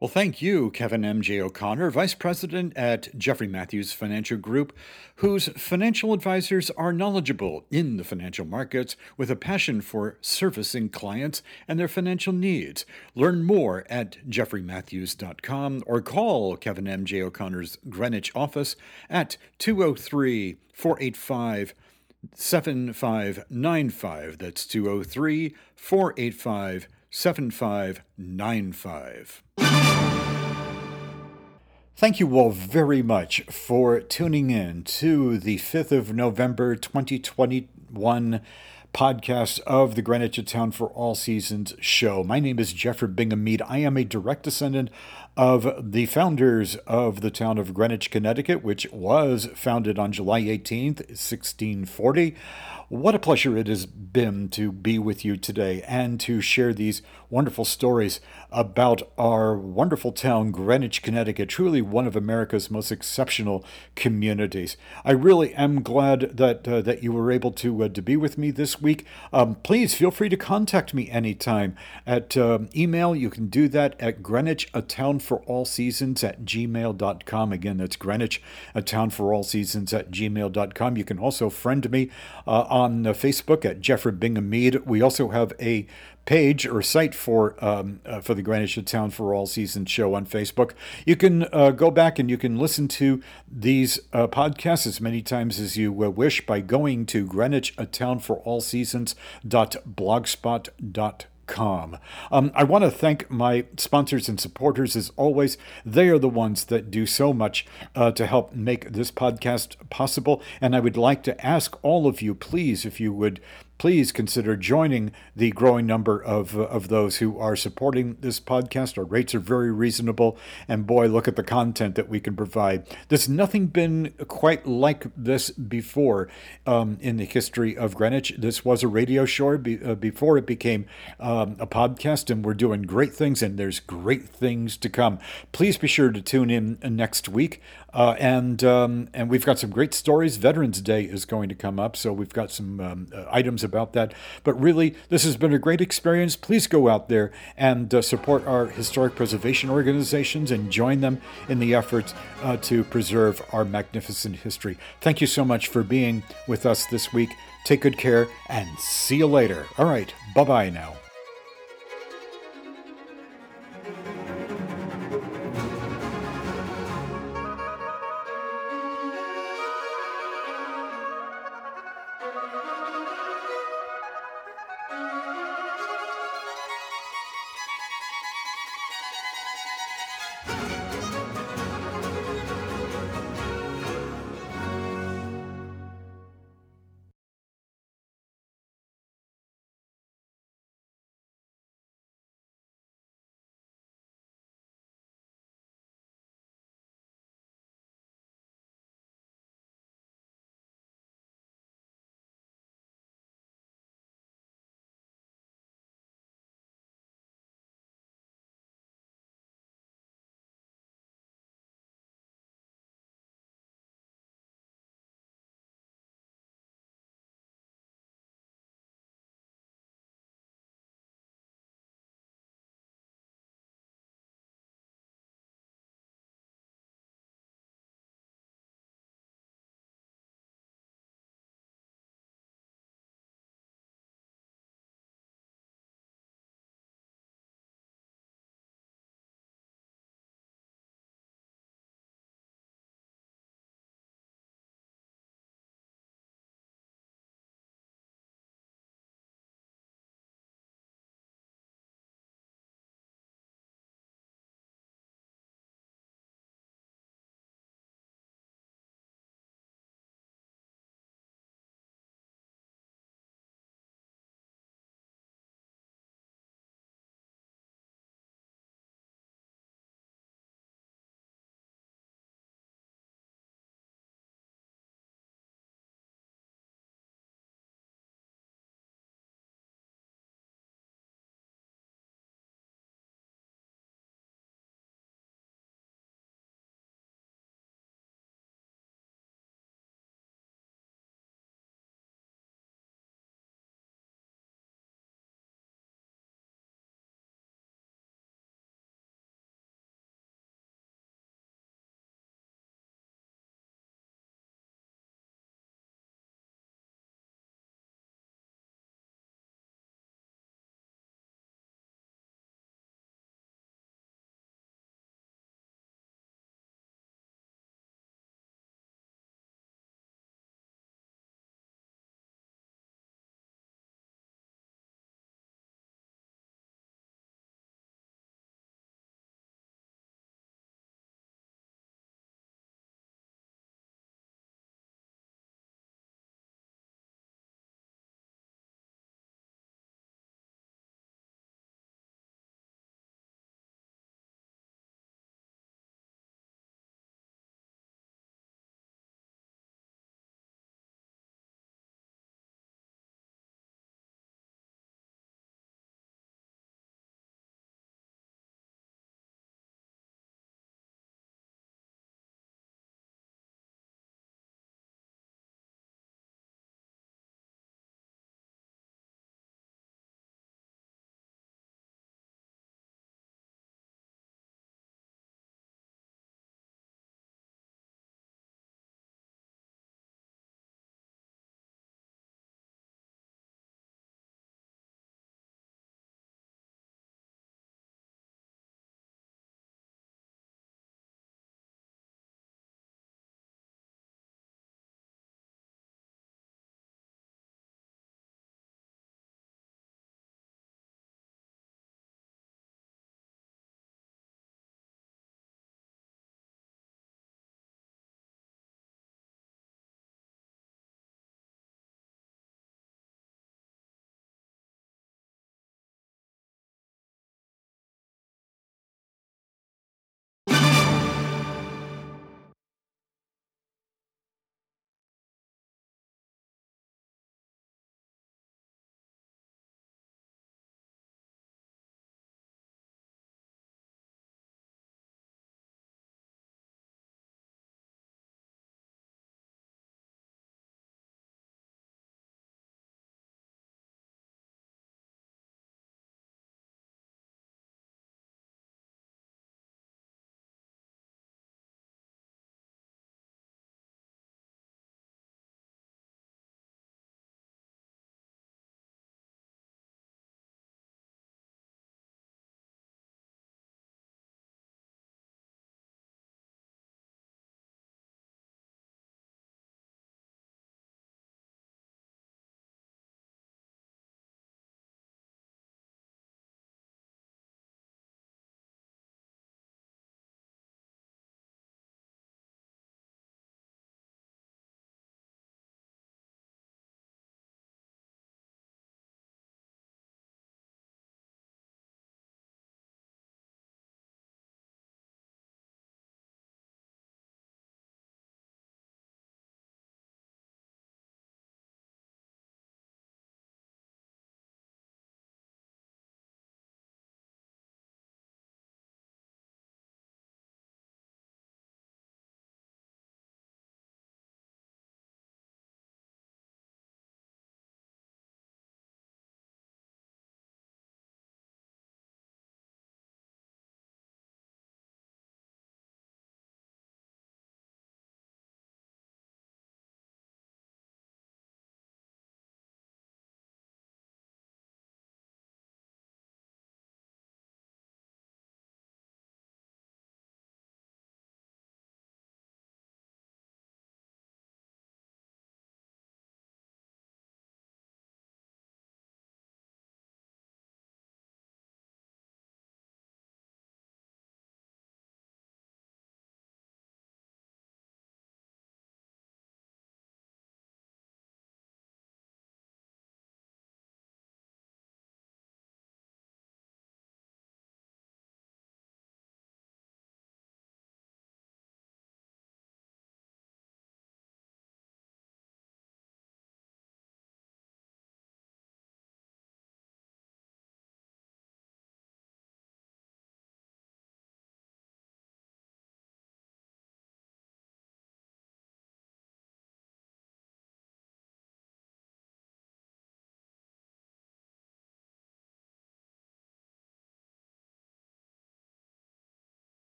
[SPEAKER 1] Well, thank you, Kevin M.J. O'Connor, Vice President at Jeffrey Matthews Financial Group, whose financial advisors are knowledgeable in the financial markets with a passion for servicing clients and their financial needs. Learn more at jeffreymatthews.com or call Kevin M.J. O'Connor's Greenwich office at 203 485 7595. That's 203 485 7595. Thank you all very much for tuning in to the 5th of November 2021 podcast of the Greenwich Town for All Seasons show. My name is Jeffrey Bingham Mead. I am a direct descendant of the founders of the town of Greenwich, Connecticut, which was founded on July 18th, 1640. What a pleasure it has been to be with you today and to share these wonderful stories about our wonderful town, Greenwich, Connecticut, truly one of America's most exceptional communities. I really am glad that uh, that you were able to uh, to be with me this week. Um, please feel free to contact me anytime at uh, email. You can do that at Greenwich, a town for all seasons at gmail.com. Again, that's Greenwich, a town for all seasons at gmail.com. You can also friend me uh, on uh, Facebook at Jeffrey Bingham Mead. We also have a page or site for um, uh, for the Greenwich A Town for All Seasons show on Facebook. You can uh, go back and you can listen to these uh, podcasts as many times as you uh, wish by going to Greenwich a Town for All Seasons blogspot.com Um, I want to thank my sponsors and supporters as always. They are the ones that do so much uh, to help make this podcast possible. And I would like to ask all of you, please, if you would please consider joining the growing number of, of those who are supporting this podcast. Our rates are very reasonable, and boy, look at the content that we can provide. There's nothing been quite like this before um, in the history of Greenwich. This was a radio show be, uh, before it became um, a podcast, and we're doing great things, and there's great things to come. Please be sure to tune in next week. Uh, and um, and we've got some great stories. Veterans Day is going to come up, so we've got some um, uh, items about that. But really, this has been a great experience. Please go out there and uh, support our historic preservation organizations and join them in the efforts uh, to preserve our magnificent history. Thank you so much for being with us this week. Take good care and see you later. All right, bye bye now.